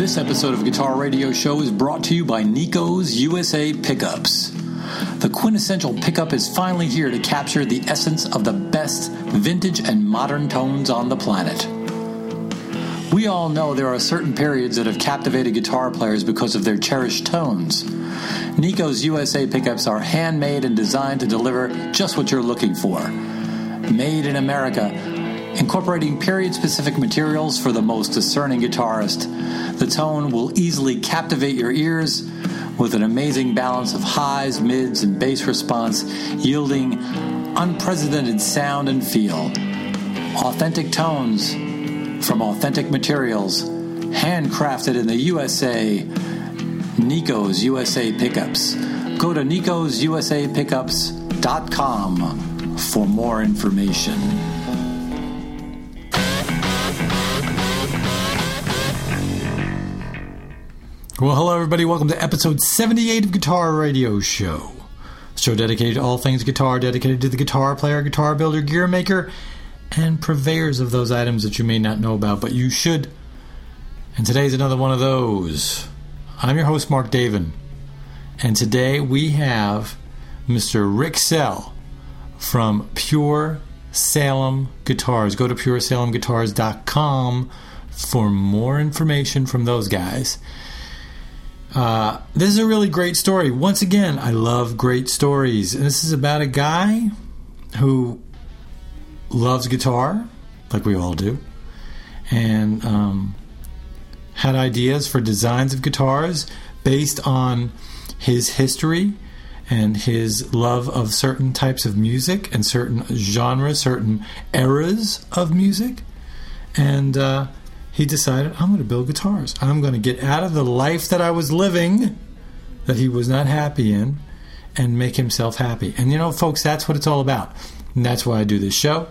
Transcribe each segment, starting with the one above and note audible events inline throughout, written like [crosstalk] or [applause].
This episode of Guitar Radio Show is brought to you by Nico's USA Pickups. The quintessential pickup is finally here to capture the essence of the best vintage and modern tones on the planet. We all know there are certain periods that have captivated guitar players because of their cherished tones. Nico's USA pickups are handmade and designed to deliver just what you're looking for. Made in America, incorporating period specific materials for the most discerning guitarist, the tone will easily captivate your ears with an amazing balance of highs, mids, and bass response, yielding unprecedented sound and feel. Authentic tones from authentic materials, handcrafted in the USA. Nico's USA Pickups. Go to nico'sUSAPickups.com for more information. Well, hello, everybody. Welcome to episode 78 of Guitar Radio Show. Show dedicated to all things guitar, dedicated to the guitar player, guitar builder, gear maker, and purveyors of those items that you may not know about, but you should. And today's another one of those. I'm your host, Mark Davin, and today we have Mr. Rick Sell from Pure Salem Guitars. Go to puresalemguitars.com for more information from those guys. Uh, this is a really great story. Once again, I love great stories. And this is about a guy who loves guitar, like we all do, and um, had ideas for designs of guitars based on his history and his love of certain types of music and certain genres, certain eras of music. And uh, he decided, I'm going to build guitars. I'm going to get out of the life that I was living, that he was not happy in, and make himself happy. And you know, folks, that's what it's all about. And that's why I do this show.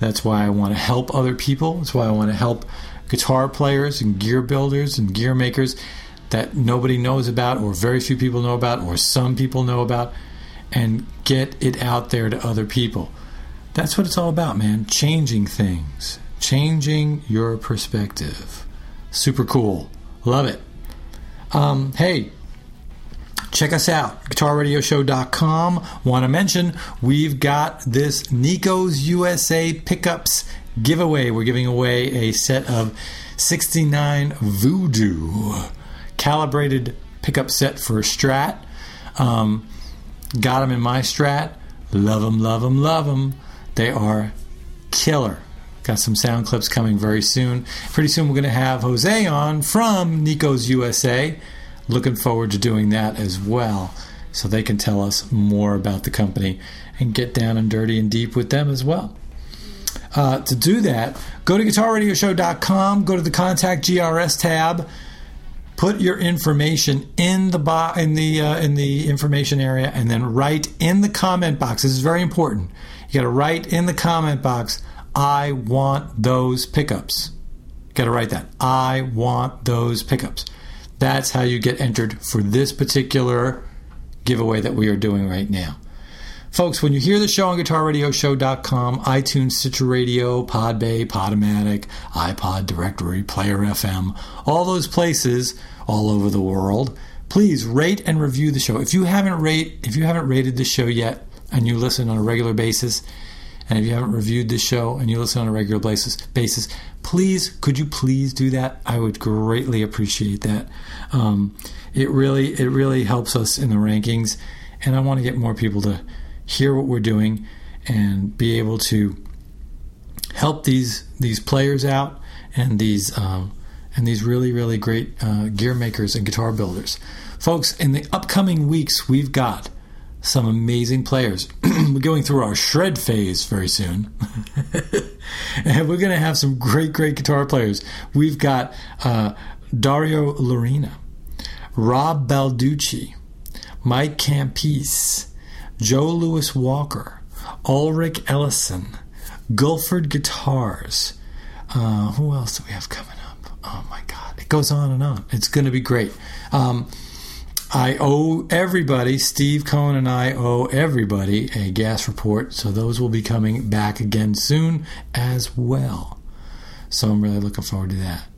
That's why I want to help other people. That's why I want to help guitar players and gear builders and gear makers that nobody knows about, or very few people know about, or some people know about, and get it out there to other people. That's what it's all about, man. Changing things, changing your perspective. Super cool. Love it. Um, hey, check us out guitarradioshow.com want to mention we've got this nico's usa pickups giveaway we're giving away a set of 69 voodoo calibrated pickup set for strat um, got them in my strat love them love them love them they are killer got some sound clips coming very soon pretty soon we're going to have jose on from nico's usa looking forward to doing that as well so they can tell us more about the company and get down and dirty and deep with them as well. Uh, to do that, go to guitarradioshow.com, go to the contact GRS tab, put your information in the bo- in the uh, in the information area, and then write in the comment box. This is very important. You got to write in the comment box. I want those pickups. Got to write that. I want those pickups. That's how you get entered for this particular giveaway that we are doing right now. Folks, when you hear the show on guitarradioshow.com, iTunes, Stitcher Radio, Podbay, Podomatic, iPod Directory, Player FM, all those places all over the world, please rate and review the show. If you haven't rate if you haven't rated the show yet and you listen on a regular basis, and if you haven't reviewed this show and you listen on a regular basis, basis, please, could you please do that? I would greatly appreciate that. Um, it really, it really helps us in the rankings, and I want to get more people to hear what we're doing and be able to help these these players out and these um, and these really, really great uh, gear makers and guitar builders, folks. In the upcoming weeks, we've got some amazing players. [clears throat] we're going through our shred phase very soon. [laughs] and we're going to have some great, great guitar players. We've got uh, Dario Lorina, Rob Balducci, Mike Campese, Joe Louis Walker, Ulrich Ellison, Guilford Guitars. Uh, who else do we have coming up? Oh my God. It goes on and on. It's going to be great. Um, I owe everybody, Steve Cohen and I owe everybody a gas report, so those will be coming back again soon as well. So I'm really looking forward to that.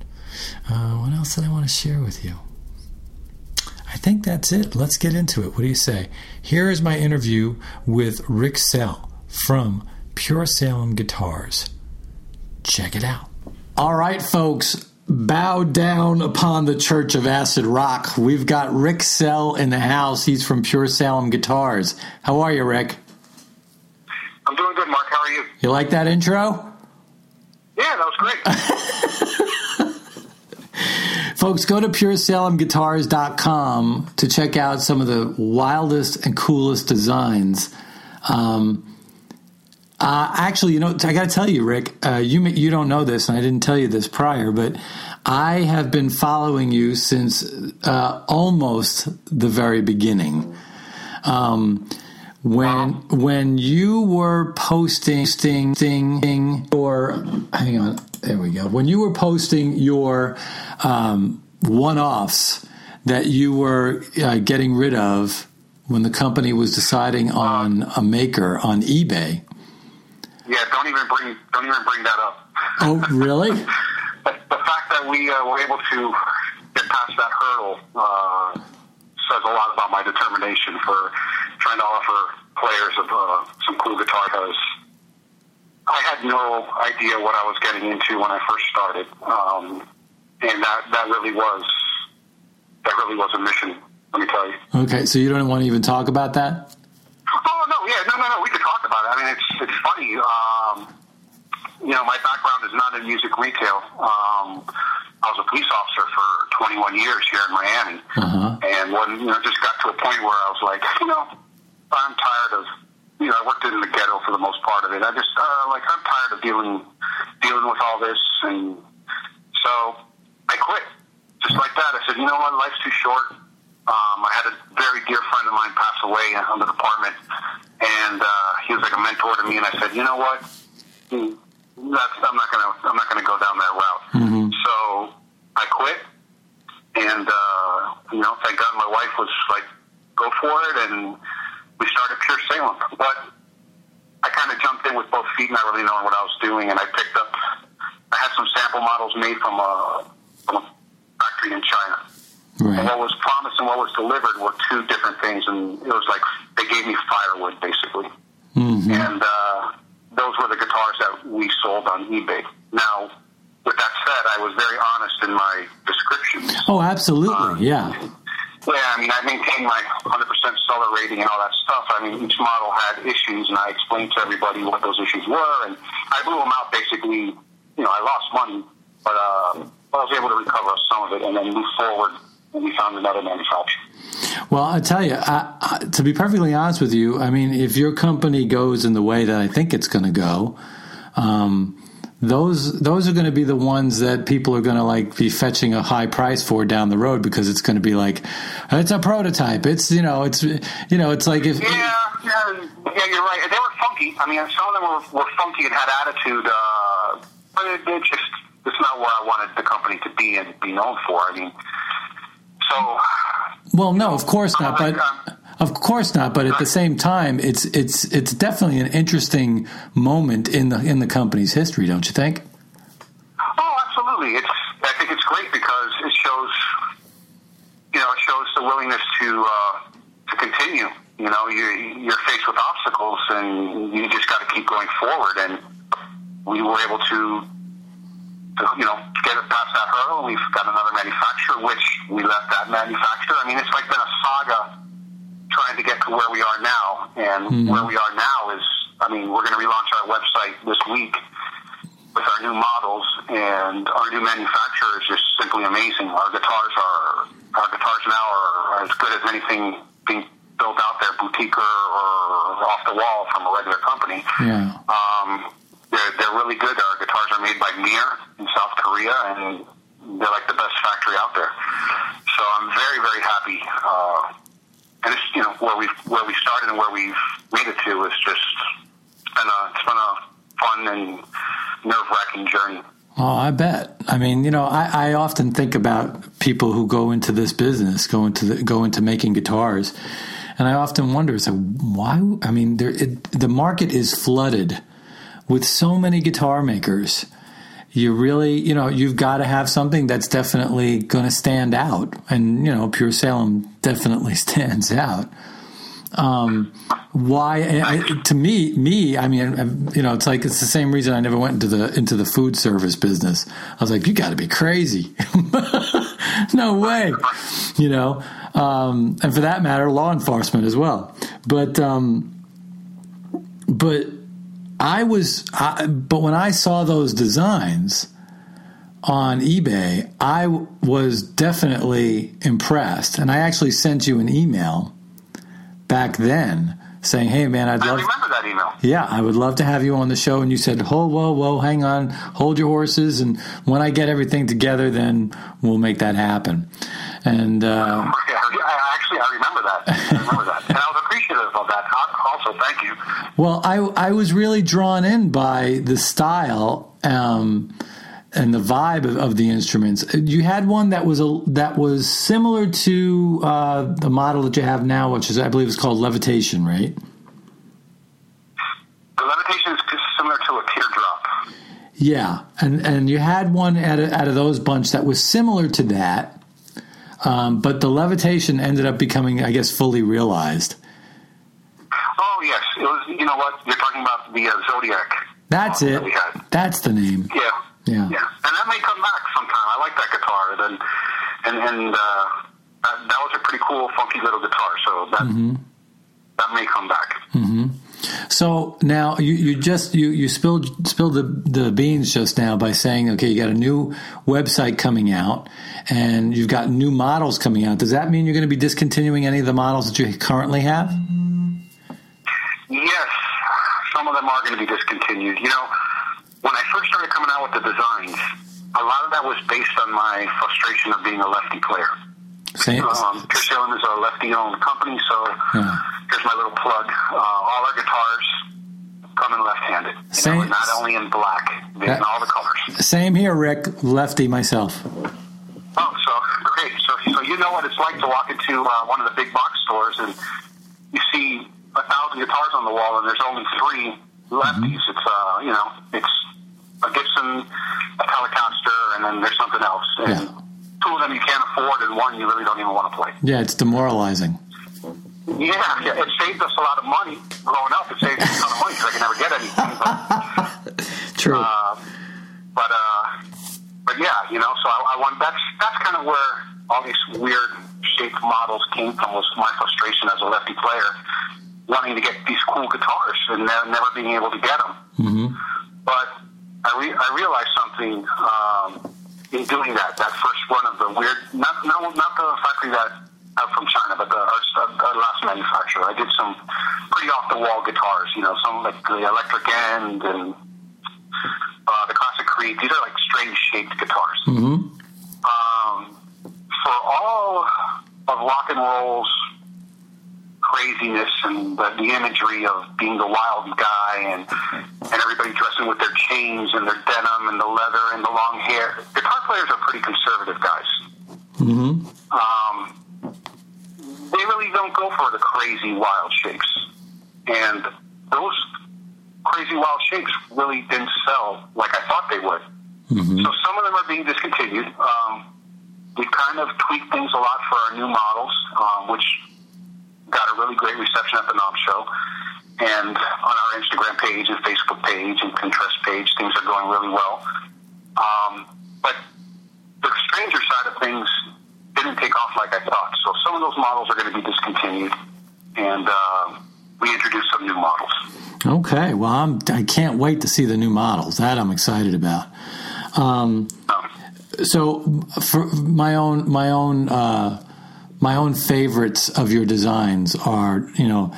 Uh, what else did I want to share with you? I think that's it. Let's get into it. What do you say? Here is my interview with Rick Sell from Pure Salem Guitars. Check it out. All right, folks, bow down upon the Church of Acid Rock. We've got Rick Sell in the house. He's from Pure Salem Guitars. How are you, Rick? I'm doing good, Mark. How are you? You like that intro? Yeah, that was great. [laughs] Folks, go to puresalemguitars.com to check out some of the wildest and coolest designs. Um, uh, actually, you know, I got to tell you, Rick, uh, you you don't know this, and I didn't tell you this prior, but I have been following you since uh, almost the very beginning. Um, when when you were posting thing thing or hang on, there we go. When you were posting your um, one offs that you were uh, getting rid of when the company was deciding on a maker on eBay. Yeah, don't even bring don't even bring that up. Oh, really? the, [laughs] the fact that we uh, were able to get past that hurdle uh, says a lot about my determination for trying to offer players of uh, some cool guitar because I had no idea what I was getting into when I first started, um, and that that really was that really was a mission. Let me tell you. Okay, so you don't want to even talk about that? Oh no, yeah, no, no, no. We could talk about it. I mean, it's it's funny. Um, you know, my background is not in music retail. Um, I was a police officer for 21 years here in Miami, Uh-huh. and when you know, just got to a point where I was like, you know, I'm tired of. You know, I worked in the ghetto for the most part of it. I just uh, like I'm tired of dealing dealing with all this, and so I quit. Just like that, I said, you know what, life's too short. Um, I had a very dear friend of mine pass away in the department, and uh, he was like a mentor to me. And I said, you know what, Hmm, that's I'm not gonna I'm not gonna go down that route. So I quit, and uh, you know, thank God my wife was like, go for it, and we started Pure Salem. But I kind of jumped in with both feet, not really knowing what I was doing, and I picked up. I had some sample models made from a, from a factory in China. And Right. what was promised and what was delivered were two different things, and it was like they gave me firewood basically. Mhm. And uh, those were the guitars that we sold on eBay. Now, with that said, I was very honest in my descriptions. Oh, absolutely. Yeah. Yeah, I mean, I maintained my 100% seller rating and all that stuff. I mean, each model had issues, and I explained to everybody what those issues were, and I blew them out basically. You know, I lost money, but uh, I was able to recover some of it and then move forward, we found another manufacturer. Well, I tell you, I, I, to be perfectly honest with you, I mean, if your company goes in the way that I think it's going to go, um, those those are going to be the ones that people are going to like be fetching a high price for down the road because it's going to be like it's a prototype. It's you know it's you know it's like if Yeah, yeah, yeah, you're right. They were funky. I mean, some of them were, were funky and had attitude, uh, but it, it just it's not where I wanted the company to be and be known for. I mean, so Well, no, of course not, but Um, of course not. But at the same time, it's it's it's definitely an interesting moment in the in the company's history, don't you think? Oh, absolutely. It's. I think it's great because it shows, you know, it shows the willingness to uh, to continue. You know, you're you're faced with obstacles, and you just got to keep going forward. And we were able to, to, you know, get it past that hurdle. We've got another manufacturer, which we left that manufacturer. I mean, it's like been a saga trying to get to where we are now, and where we are now is, I mean, we're going to relaunch our website this week with our new models and our new manufacturer is just simply amazing. Our guitars are our guitars now are, are as good as anything being built out there, boutique or, or off the wall from a regular company. Yeah. Um, they're they're really good. Our guitars are made by Mir in South Korea, and they're like the best factory out there. So I'm very very happy. Uh, and it's you know where we where we started and where we've made it to is just it's been a it's been a fun and nerve wracking journey. Oh, I bet. I mean, you know, I, I often think about people who go into this business, go into the, go into making guitars, and I often wonder, so why? I mean, there, it, the market is flooded with so many guitar makers. you really, you know, you've got to have something that's definitely going to stand out. And, you know, Pure Salem definitely [laughs] stands out. Um, why? I, to me, me, I mean, you know, it's like it's the same reason I never went into the into the food service business. I was like, you got to be crazy. [laughs] no way, you know. Um, and for that matter, law enforcement as well. But, um, but I was, I, but when I saw those designs on eBay, I was definitely impressed, and I actually sent you an email back then saying, "Hey, man, I'd I love." remember that email. Yeah, I would love to have you on the show. And you said, "Whoa, whoa, whoa, hang on, hold your horses, and when I get everything together, then we'll make that happen." And uh, [laughs] Yeah, I, actually, I remember that. I remember that, [laughs] and I was appreciative of that. Also, thank you. well, I I was really drawn in by the style. Um, and the vibe of, of the instruments. You had one that was a that was similar to uh, the model that you have now, which is I believe is called Levitation, right? The levitation is similar to a teardrop. Yeah, and and you had one out of, out of those bunch that was similar to that, um, but the levitation ended up becoming, I guess, fully realized. Oh yes, it was. You know what? You're talking about the uh, Zodiac. That's it. that. That's the name. Yeah. Yeah. Yeah. And that may come back sometime. I like that guitar. And and and uh, that, that was a pretty cool, funky little guitar. So that Mm-hmm. that may come back. Mm-hmm. So now you, you just you you spilled spilled the, the beans just now by saying okay you got a new website coming out and you've got new models coming out. Does that mean you're going to be discontinuing any of the models that you currently have? Yes, some of them are going to be discontinued. You know, when I first started coming out with the designs, a lot of that was based on my frustration of being a lefty player. Same. Um, Pure Salem is a lefty-owned company, so Yeah. here's my little plug. Uh, all our guitars come in left-handed. You Same- know, not only in black, they're in all the colors. Same here, Rick. Lefty myself. Oh, so great. So, so you know what it's like to walk into uh, one of the big box stores and you see a thousand guitars on the wall and there's only three lefties. It's uh, you know, it's a Gibson, a Telecaster, and then there's something else. And Yeah. two of them you can't afford, and one you really don't even want to play. Yeah, it's demoralizing. Yeah, yeah, it saved us a lot of money growing up. It saved us a ton of money because I could never get anything. But, [laughs] True. uh, but uh, but yeah, you know, so I, I want that's that's kind of where all these weird shaped models came from was my frustration as a lefty player, wanting to get these cool guitars and never, never being able to get them. hmm But I, re- I realized something um, in doing that. That first run of the weird, not not, not the factory that out from China, but the, our, our last manufacturer. I did some pretty off the wall guitars. You know, some like the Electric End and uh, the Classic Creed. These are like strange shaped guitars. hmm Um, for all of rock and roll's craziness and the, the imagery of being the wild guy and and everybody dressing with their chains and their denim and the leather and the long hair. Guitar players are pretty conservative guys. hmm Um, they really don't go for the crazy wild shapes, and those crazy wild shapes really didn't sell like I thought they would. hmm So some of them are being discontinued. Um, we've kind of tweaked things a lot for our new models, um, which got a really great reception at the NAMM show. And on our Instagram page and Facebook page and Pinterest page, things are going really well. Um, but the stranger side of things didn't take off like I thought. So some of those models are going to be discontinued, and uh, we introduced some new models. Okay. Well, I'm. I can't wait to see the new models. That I'm excited about. Um, Um, so, for my own, my own, uh, my own favorites of your designs are, you know,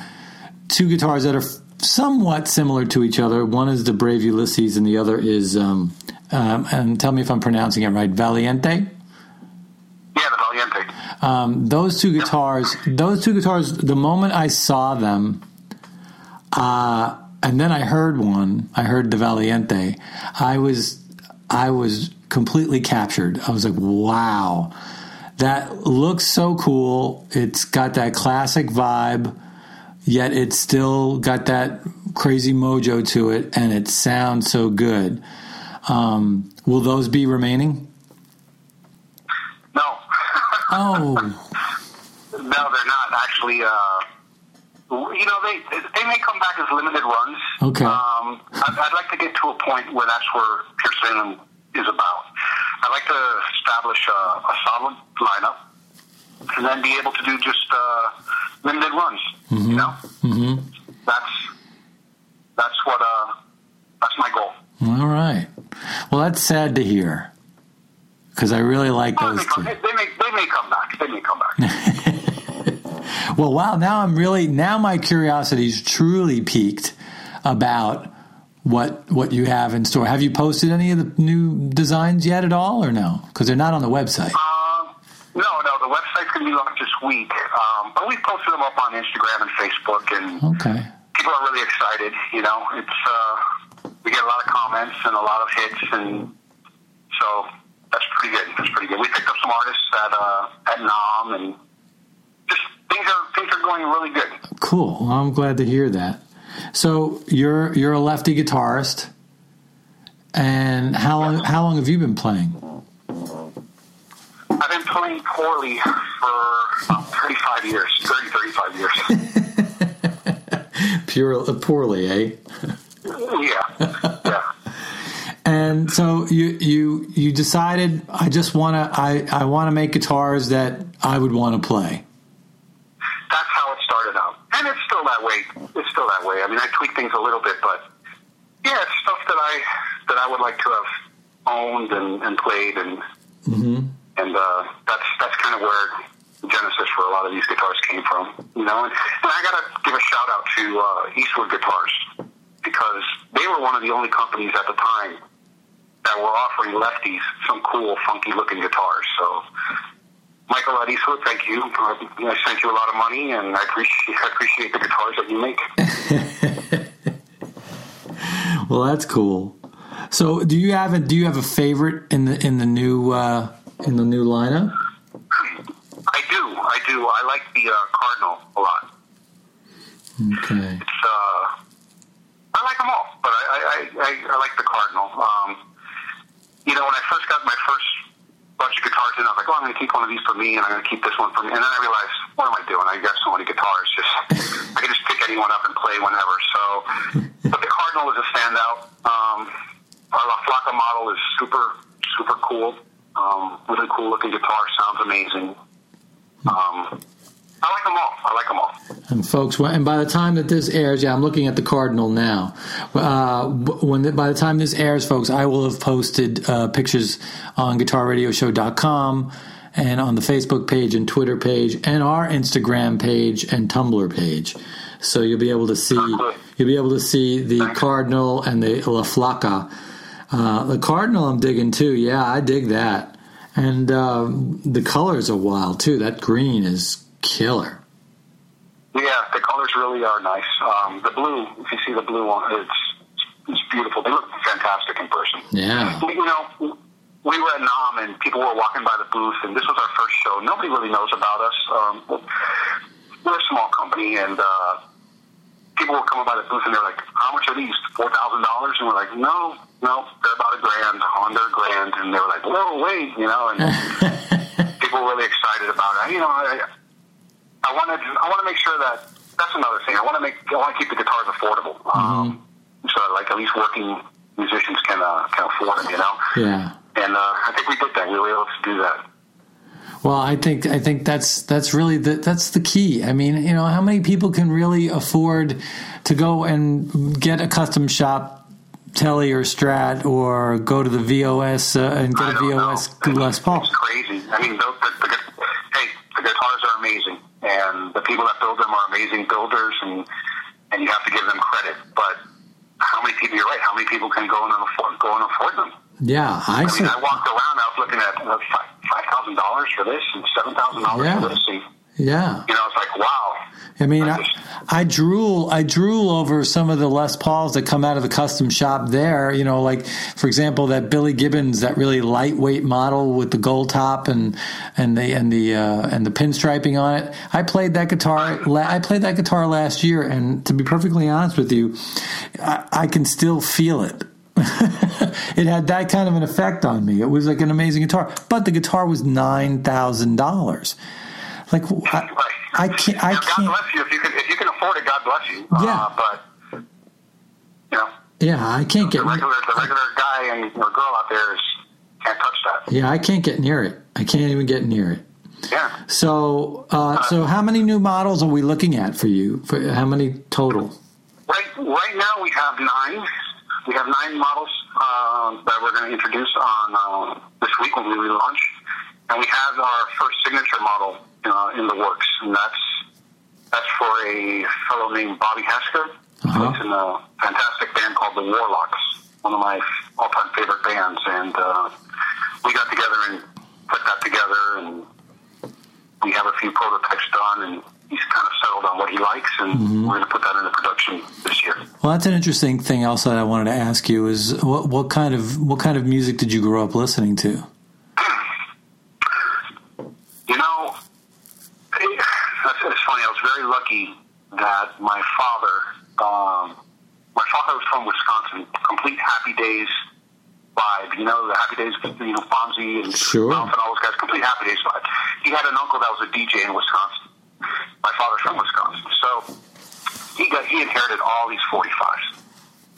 two guitars that are somewhat similar to each other. One is the Brave Ulysses, and the other is, um, um, and tell me if I'm pronouncing it right, Valiente. yeah, the Valiente. Um, those two guitars, those two guitars. The moment I saw them, uh, and then I heard one. I heard the Valiente. I was, I was completely captured. I was like, wow, that looks so cool. It's got that classic vibe, yet it's still got that crazy mojo to it, and it sounds so good. Um, Will those be remaining? No. Oh, [laughs] no, they're not actually. Uh, you know, they they may come back as limited runs. Okay. Um, I'd, I'd like to get to a point where that's where Salem is about. I'd like to establish a, a solid lineup, and then be able to do just uh, limited runs. You know, hmm that's that's what uh, that's my goal. all right. Well, that's sad to hear because I really like Well, those they, come, two. they, they may they may come back. They may come back. [laughs] Well, wow. Now I'm really now my curiosity's truly peaked about what what you have in store. Have you posted any of the new designs yet at all, or no? Because they're not on the website. Um, no, no, the website's going to be launched this week, um, but we posted them up on Instagram and Facebook, and Okay. people are really excited. You know, it's uh, we get a lot of comments and a lot of hits, and so that's pretty good. That's pretty good. We picked up some artists at uh, at NAMM, and just things are things are going really good. Cool. I'm glad to hear that. So you're you're a lefty guitarist, and how long how long have you been playing? I've been playing poorly for about 35 years, 30, 35 years. [laughs] Pure poorly, eh? yeah, yeah. And so you you you decided I just want to I I want to make guitars that I would want to play. that's how it started out. And it's still that way. It's still that way. I mean, I tweak things a little bit, but yeah, it's stuff that I that I would like to have owned and, and played, and and uh, that's that's kind of where genesis for a lot of these guitars came from. You know, and, and I got to give a shout out to uh, Eastwood Guitars because they were one of the only companies at the time that were offering lefties some cool, funky looking guitars. So. Michael Eastwood, thank you. Uh, I sent you a lot of money, and I appreciate, I appreciate the guitars that you make. [laughs] Well, that's cool. So do you have a do you have a favorite in the in the new uh, in the new lineup? I do, I do. I like the uh, Cardinal a lot. Okay. It's, uh, I like them all, but I, I, I, I like the Cardinal. Um, you know, when I first got my first bunch of guitars in, I was like, oh, I'm going to keep one of these for me, and I'm going to keep this one for me. And then I realized, what am I doing? I got so many guitars. Just [laughs] I can just pick anyone up and play whenever. So, but the Cardinal is a standout. Um, our La Flaca model is super, super cool. Um, really cool looking guitar. Sounds amazing. Um, I like them all. I like them all. And folks, and by the time that this airs, yeah, I'm looking at the Cardinal now. Uh, when the, by the time this airs, folks, I will have posted uh, pictures on GuitarRadioShow.com and on the Facebook page and Twitter page and our Instagram page and Tumblr page. So you'll be able to see you'll be able to see the Cardinal and the La Flaca. Uh, the Cardinal, I'm digging too. Yeah, I dig that. And um, the colors are wild too. That green is killer. Yeah, the colors really are nice. Um, the blue, if you see the blue one, it's it's beautiful. They look fantastic in person. Yeah. You know, we were at NAMM and people were walking by the booth, and this was our first show. Nobody really knows about us. Um, we're a small company, and uh, people were coming by the booth, and they're like, "How much are these? Four thousand dollars?" And we're like, "No, no, they're about a grand, under a grand." And they were like, "Whoa, wait," you know, and [laughs] people were really excited about it. You know, I, I wanted, I want to make sure that that's another thing. I want to make, I want to keep the guitars affordable, um, so that, like at least working musicians can uh, can afford them. You know, Yeah. and uh, I think we did that. We were able to do that. Well, I think I think that's that's really the that's the key. I mean, you know, how many people can really afford to go and get a custom shop Telly or Strat or go to the VOS uh, and get a VOS know. Les Paul? It's crazy. I mean, the, the, the, hey, the guitars are amazing, and the people that build them are amazing builders, and and you have to give them credit. But how many people? You're right. How many people can go and afford go and afford them? Yeah, I I mean, I walked around. I was looking at uh, five thousand dollars for this and seven thousand dollars Yeah. for this. And, Yeah, you know, it's like wow. I mean, I, I drool, I drool over some of the Les Pauls that come out of the custom shop there. You know, like for example, that Billy Gibbons, that really lightweight model with the gold top and and the and the uh, and the pinstriping on it. I played that guitar. I played that guitar last year, and to be perfectly honest with you, I, I can still feel it. [laughs] it had that kind of an effect on me. It was like an amazing guitar, but the guitar was nine thousand dollars. Like I. I can't. I God can't. bless you if you can if you can afford it. God bless you. Yeah. Uh, but you know, Yeah, I can't get. the regular the regular guy and or girl out there is can't touch that. Yeah, I can't get near it. I can't even get near it. Yeah. So, uh, so how many new models are we looking at for you? For how many total? Right, right now we have nine. We have nine models uh, that we're going to introduce on uh, this week when we relaunch, and we have our first signature model uh, in the works, and that's that's for a fellow named Bobby Hecksher. Uh-huh. He's in a fantastic band called the Warlocks, one of my all-time favorite bands, and uh, we got together and put that together, and we have a few prototypes done, and he's kind of settled on what he likes, and we're going to put that into production this year. Well, that's an interesting thing. Also, that I wanted to ask you is what what kind of what kind of music did you grow up listening to? [clears throat] You know, it's, it's funny. I was very lucky that my father, um, my father was from Wisconsin, complete Happy Days vibe. You know, the Happy Days, you know, Fonzie and Sure. Ralph and all those guys, complete Happy Days vibe. He had an uncle that was a DJ in Wisconsin. My father's from Wisconsin, so he got he inherited all these 45s.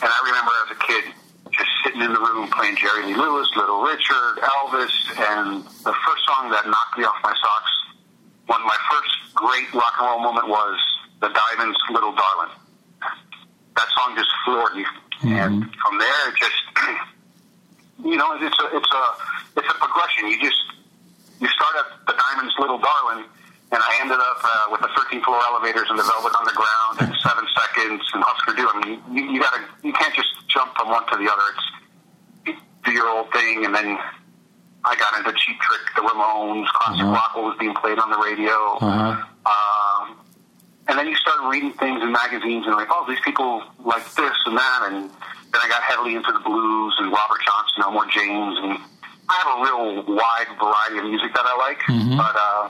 And I remember as a kid just sitting in the room playing Jerry Lee Lewis, Little Richard, Elvis, and the first song that knocked me off my socks, one of my first great rock and roll moment was the Diamonds' Little Darling. That song just floored me. And from there, it just, [clears throat] you know, it's a, it's a, it's a progression. You just, you start at the Diamonds' Little Darling, and I ended up uh, with the 13 floor elevators and the Velvet Underground and [laughs] Seven Seconds and Husker Du. I mean, you, you gotta, you can't just jump from one to the other. It's do your old thing, and then I got into Cheap Trick, the Ramones, classic Uh-huh. rock was being played on the radio. Uh-huh. Um, and then you start reading things in magazines and like, oh, these people like this and that, and then I got heavily into the blues and Robert Johnson, Elmore James, and I have a real wide variety of music that I like. But uh,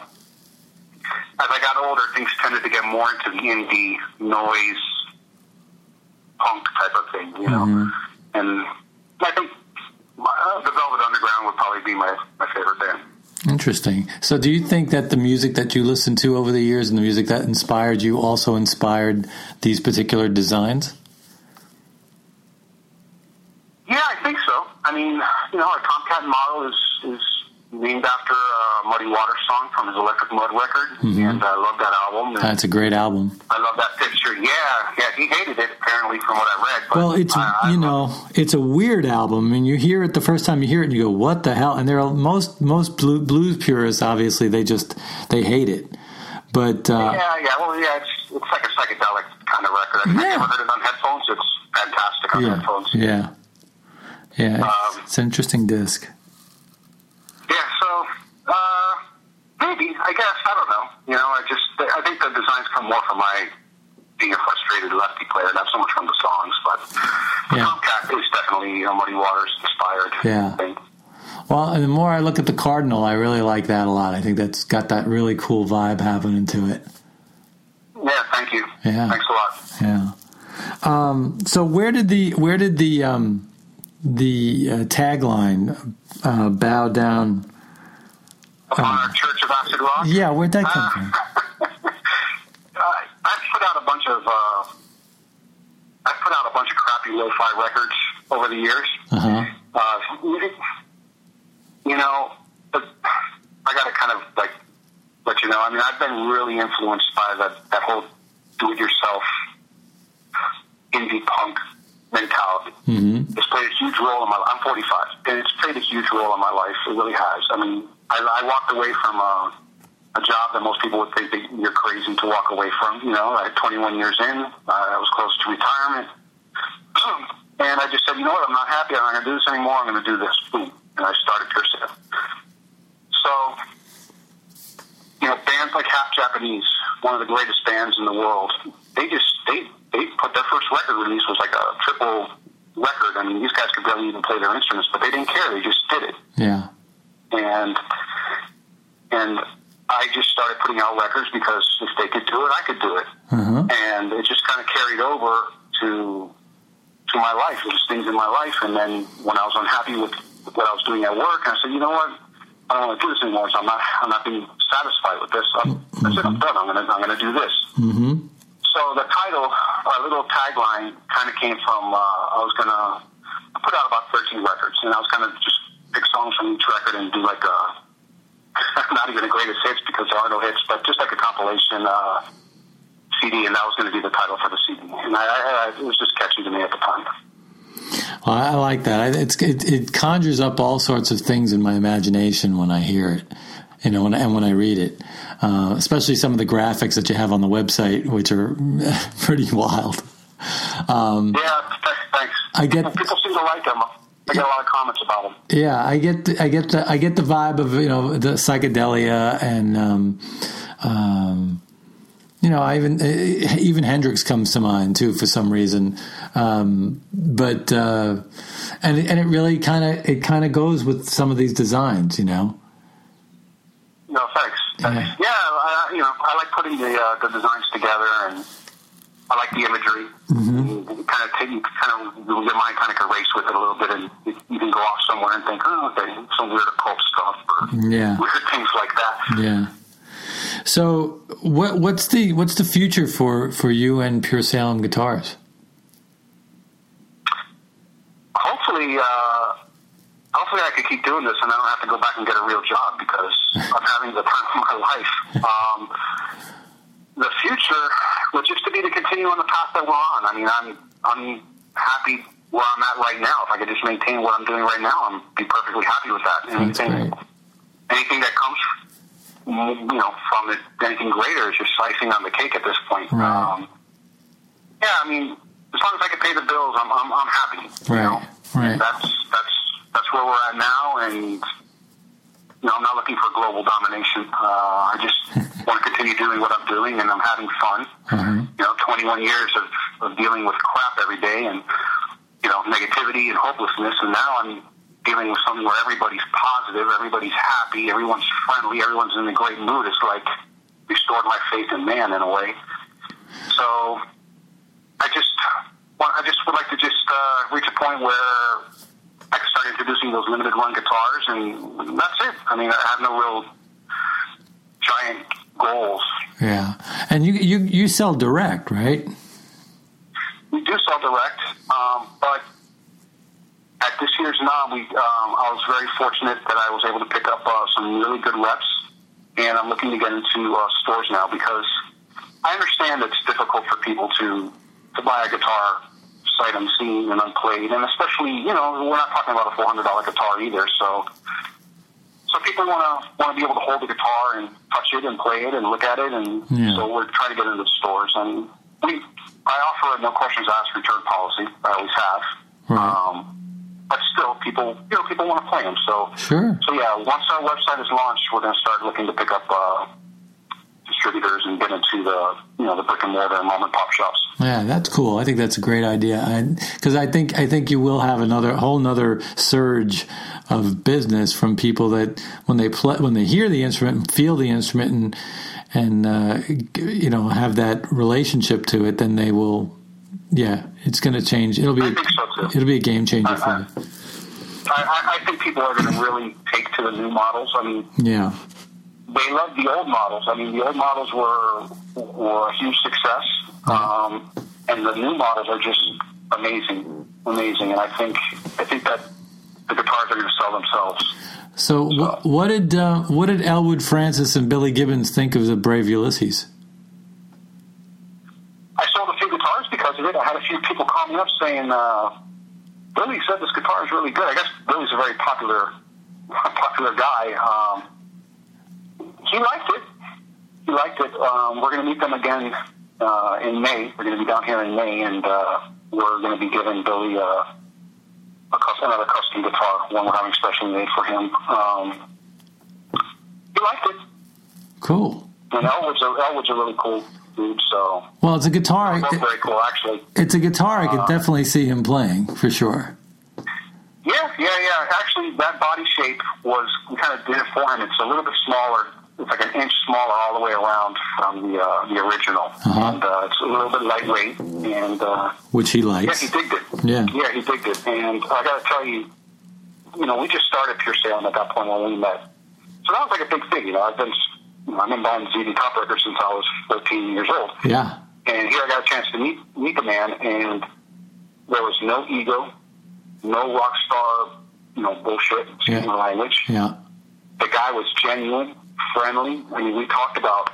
as I got older, things tended to get more into the indie noise, punk type of thing, you know. And I think uh, the Velvet Underground would probably be my, my favorite band. Interesting. So, do you think that the music that you listened to over the years and the music that inspired you also inspired these particular designs? Yeah, I think so. I mean, you know, our Tomcat model is is named after a Muddy Waters song from his Electric Mud record, and I love that album. And That's a great album. I love that picture. Yeah, yeah, he hated it apparently from what I read. But Well, it's I, I you know, it's a weird album. I mean, you hear it the first time you hear it, and you go, "What the hell?" And there are most most blue, blues purists, obviously, they just they hate it. But uh, Yeah, yeah. Well, yeah, it's it's like a psychedelic kind of record. I mean, Yeah. I've never heard it on headphones. It's fantastic on yeah, headphones. yeah, yeah, Um, it's an interesting disc. Yeah, so uh, maybe I guess I don't know. You know, I just I think the designs come more from my being a frustrated lefty player, not so much from the songs. But Yeah. Tomcat is definitely you know, Muddy Waters inspired. Yeah. thing. Well, and the more I look at the Cardinal, I really like that a lot. I think that's got that really cool vibe happening to it. Yeah, thank you. Yeah. Thanks a lot. Yeah. Um, so where did the where did the um, the uh, tagline uh, "Bow down"? Our Church of Acid Rock. Yeah, where'd that come from? [laughs] Uh, I've put out a bunch of uh, I've put out a bunch of crappy lo-fi records over the years. Uh-huh. Uh, you know, I got to kind of like let you know. I mean, I've been really influenced by that that whole do-it-yourself indie punk mentality. Mm-hmm. It's played a huge role in my. I'm 45, and it's played a huge role in my life. It really has. I mean, I, I walked away from a, a job that most people would think that you're crazy to walk away from. You know, at 21 years in, uh, I was close to retirement, [clears throat] and I just said, you know what? I'm not happy. I'm not going to do this anymore. I'm going to do this. Boom, and I started Pure. So, you know, bands like Half Japanese, one of the greatest bands in the world, they just they they put their first record release was like a triple record. I mean, these guys could barely even play their instruments, but they didn't care. They just did it, Yeah. And and I just started putting out records because if they could do it, I could do it, Uh-huh. and it just kind of carried over to to my life, just things in my life. And then when I was unhappy with what I was doing at work, I said, you know what? I don't want to do this anymore. So I'm not, I'm not being satisfied with this. I'm, mm-hmm. I said, I'm done. I'm gonna, I'm gonna do this. Mm-hmm. So the title, our little tagline, kind of came from. Uh, I was gonna put out about 13 records, and I was gonna just pick songs from each record and do like a, [laughs] not even a greatest hits because there are no hits, but just like a compilation. Uh, CD, and that was going to be the title for the CD. And I, I, it was just catchy to me at the time. Well, I like that. It's, it, it conjures up all sorts of things in my imagination when I hear it, you know, when, and when I read it, uh, especially some of the graphics that you have on the website, which are [laughs] pretty wild. Um, yeah, thanks. I get people, people seem to like them. I get a lot of comments about them. Yeah, I get the, I get the, I get the vibe of you know the psychedelia and um, um, you know, I even even Hendrix comes to mind too for some reason, um, but uh, and and it really kind of it kind of goes with some of these designs, you know. No, thanks. Yeah, yeah I, you know, I like putting the uh, the designs together, and I like the imagery. Mm-hmm. kind of take, kind of your mind kind of can race with it a little bit, and you can go off somewhere and think, oh, okay, some weird occult stuff, or yeah. weird things like that. Yeah. So what what's the what's the future for for you and Pure Salem Guitars? Hopefully, uh, hopefully I can keep doing this, and I don't have to go back and get a real job because [laughs] I'm having the time of my life. Um, the future would just to be to continue on the path that we're on. I mean, I'm I'm happy where I'm at right now. If I could just maintain what I'm doing right now, I'm be perfectly happy with that. Anything, anything that comes you know, from it, anything greater is just icing on the cake at this point. Right. Um, yeah, I mean, as long as I can pay the bills, I'm I'm, I'm happy. Right. You know? Right. That's that's that's where we're at now, and you know, I'm not looking for global domination. Uh, I just [laughs] want to continue doing what I'm doing, and I'm having fun. Mm-hmm. You know, 21 years of, of dealing with crap every day, and you know, negativity and hopelessness, and now I'm dealing with something where everybody's positive, everybody's happy, everyone's friendly, everyone's in a great mood. It's like restored my faith in man in a way. So I just I just would like to just uh, reach a point where I can start introducing those limited run guitars, and that's it. I mean, I have no real giant goals. Yeah, and you you you sell direct, right? We do sell direct, um, but at this year's NAMM, we um, I was very fortunate that I was able to pick up uh, some really good reps, and I'm looking to get into uh, stores now because I understand it's difficult for people to to buy a guitar sight unseen and unplayed, and especially you know we're not talking about a four hundred dollar guitar either, so. So people want to want to be able to hold the guitar and touch it and play it and look at it, and yeah. so we're trying to get into the stores. And we, I offer a no questions asked return policy. I always have. Right. Um, but still, people you know people want to play them. So sure. So yeah, once our website is launched, we're going to start looking to pick up uh, distributors and get into the you know the brick and mortar mom and pop shops. Yeah, that's cool. I think that's a great idea because I, I, think I think you will have another whole another surge of business from people that when they play when they hear the instrument and feel the instrument and and uh, you know have that relationship to it, then they will yeah, it's going to change. It'll be. I think so too. It'll be a game changer for you. I, I, think people are going to really take to the new models. I mean, yeah, they love the old models. I mean, the old models were were a huge success, um, and the new models are just amazing, amazing. And I think I think that the guitars are going to sell themselves. So, so. what did uh, what did Elwood Francis and Billy Gibbons think of the Brave Ulysses? I sold a few guitars because of it. I had a few people call me up saying, uh, Billy said this guitar is really good. I guess Billy's a very popular, [laughs] popular guy. Um, he liked it. He liked it. Um, we're going to meet them again uh, in May. We're going to be down here in May, and uh, we're going to be giving Billy uh, a custom, another custom guitar, one we're having specially made for him. Um, he liked it. Cool. And Elwood's a, Elwood's a really cool dude. So well, it's a guitar. It, very cool, actually. It's a guitar. I could uh, definitely see him playing for sure. Yeah, yeah, yeah. Actually, that body shape was we kind of did it for him. It's a little bit smaller it's like an inch smaller all the way around from the uh, the original, Uh-huh. and uh, it's a little bit lightweight. And uh, Which he liked. yeah, he digged it. Yeah. yeah, he digged it. And I got to tell you, you know, we just started Pure Salem at that point when we met, so that was like a big thing. You know, I've been you know, I've been buying ZZ Top records since I was 14 years old. Yeah. And here I got a chance to meet meet the man, and there was no ego, no rock star, you know, bullshit. Excuse Yeah. my language. Yeah. The guy was genuine, friendly. I mean, we talked about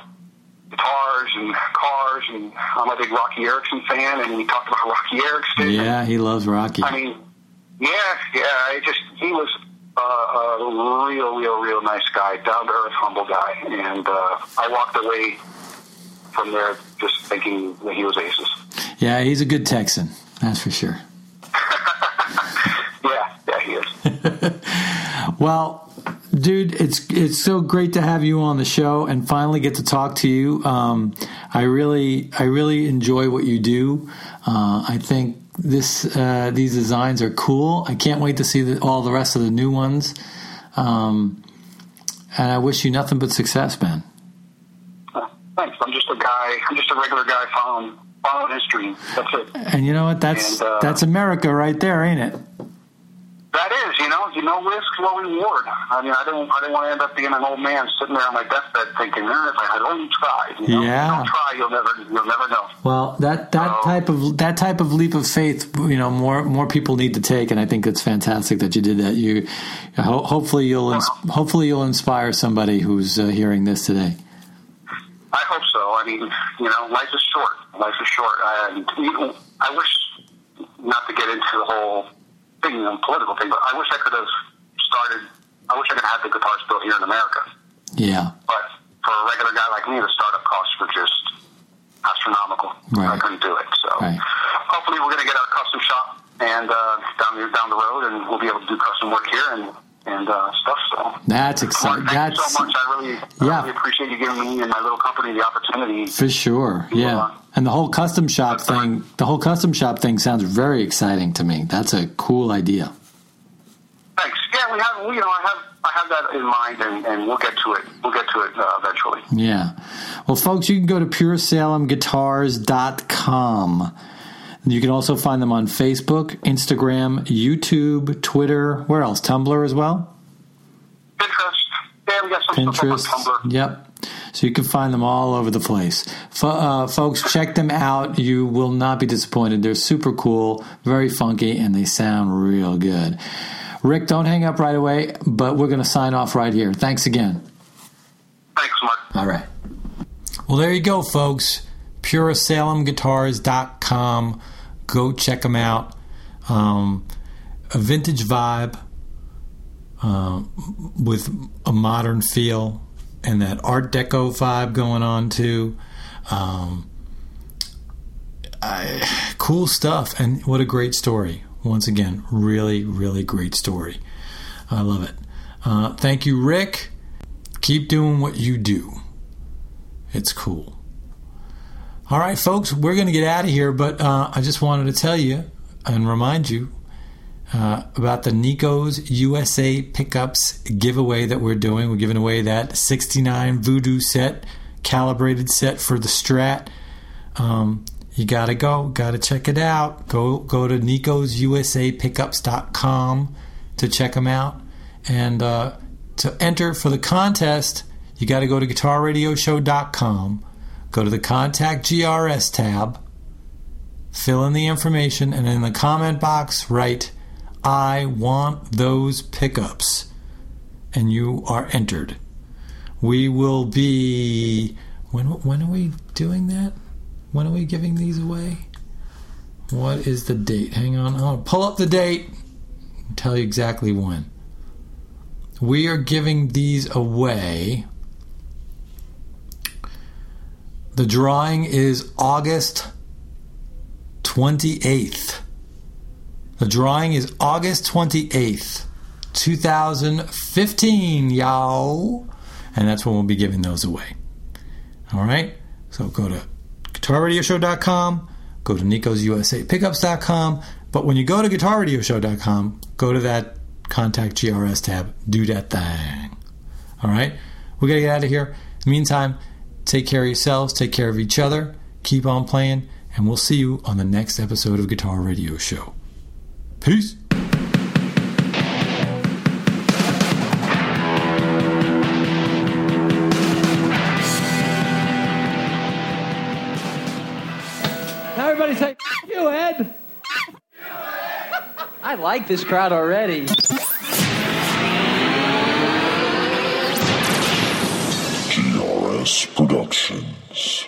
guitars and cars, and I'm a big Roky Erickson fan, and we talked about Roky Erickson. Yeah, he loves Roky. I mean, yeah, yeah. I just he was uh, a real, real, real nice guy, down to earth, humble guy, and uh, I walked away from there just thinking that he was aces. Yeah, he's a good Texan. That's for sure. [laughs] Yeah, yeah, he is. [laughs] Well, dude, it's it's so great to have you on the show and finally get to talk to you. Um, I really I really enjoy what you do. Uh, I think this uh, these designs are cool. I can't wait to see the, all the rest of the new ones. Um, and I wish you nothing but success, man. Uh, thanks. I'm just a guy. I'm just a regular guy following following his dream That's it. And you know what? That's And, uh, that's America right there, ain't it? That is, you know, you know, risk, no reward. I mean, I don't, I don't want to end up being an old man sitting there on my deathbed thinking, eh, if I had only tried. You know? Yeah. Don't try, you'll never, you'll never know. Well, that that Oh. type of that type of leap of faith, you know, more more people need to take, and I think it's fantastic that you did that. You, ho- hopefully, you'll ins- hopefully you'll inspire somebody who's uh, hearing this today. I hope so. I mean, you know, life is short. Life is short, and you know, I wish not to get into the whole you know, political thing, but I wish I could have started. I wish I could have had the guitars built here in America. Yeah, But for a regular guy like me, the startup costs were just astronomical. Right. I couldn't do it. So Right. hopefully we're going to get our custom shop and uh, down the down the road, and we'll be able to do custom work here and and uh, stuff. So. that's exciting. thank you That's so much. I really, Yeah. I really appreciate you giving me and my little company the opportunity. for sure. Yeah, and the whole custom shop thing, the whole custom shop thing sounds very exciting to me. That's a cool idea. Thanks. Yeah, we have. You know, I have. I have that in mind, and, and we'll get to it. We'll get to it uh, eventually. Yeah. Well, folks, you can go to puresalemguitars.com. You can also find them on Facebook, Instagram, YouTube, Twitter. Where else? Tumblr as well? Pinterest. Yeah, we got some Pinterest. Tumblr. Yep. So you can find them all over the place. F- uh, folks, check them out. You will not be disappointed. They're super cool, very funky, and they sound real good. Rick, don't hang up right away, but we're going to sign off right here. Thanks again. Thanks, Mark. All right. Well, there you go, folks. PureSalemGuitars.com. Go check them out. Um, a vintage vibe uh, with a modern feel and that Art Deco vibe going on too. Um, I, cool stuff, and what a great story. Once again, really, really great story. I love it. Uh, thank you, Rick. Keep doing what you do. It's cool. All right, folks, we're going to get out of here, but uh, I just wanted to tell you and remind you uh, about the Nico's USA Pickups giveaway that we're doing. We're giving away that 69 Voodoo set, calibrated set for the Strat. Um, you gotta go, gotta check it out. Go go to nico'susa.pickups.com to check them out. And uh, to enter for the contest, you got to go to guitarradioshow.com, go to the Contact GRS tab, fill in the information, and in the comment box, write, I want those pickups. And you are entered. We will be. When, when are we doing that? When are we giving these away? What is the date? Hang on. I'll pull up the date tell you exactly when. We are giving these away. The drawing is August 28th. The drawing is August 28th, 2015, y'all. And that's when we'll be giving those away. All right? So go to guitarradioshow.com, go to nicosusapickups.com. But when you go to guitarradioshow.com, go to that contact GRS tab. Do that thing. All right? We got to get out of here. meantime, take care of yourselves, take care of each other, keep on playing, and we'll see you on the next episode of Guitar Radio Show. Peace. Everybody say, you, Ed. I like this crowd already. GRS Productions.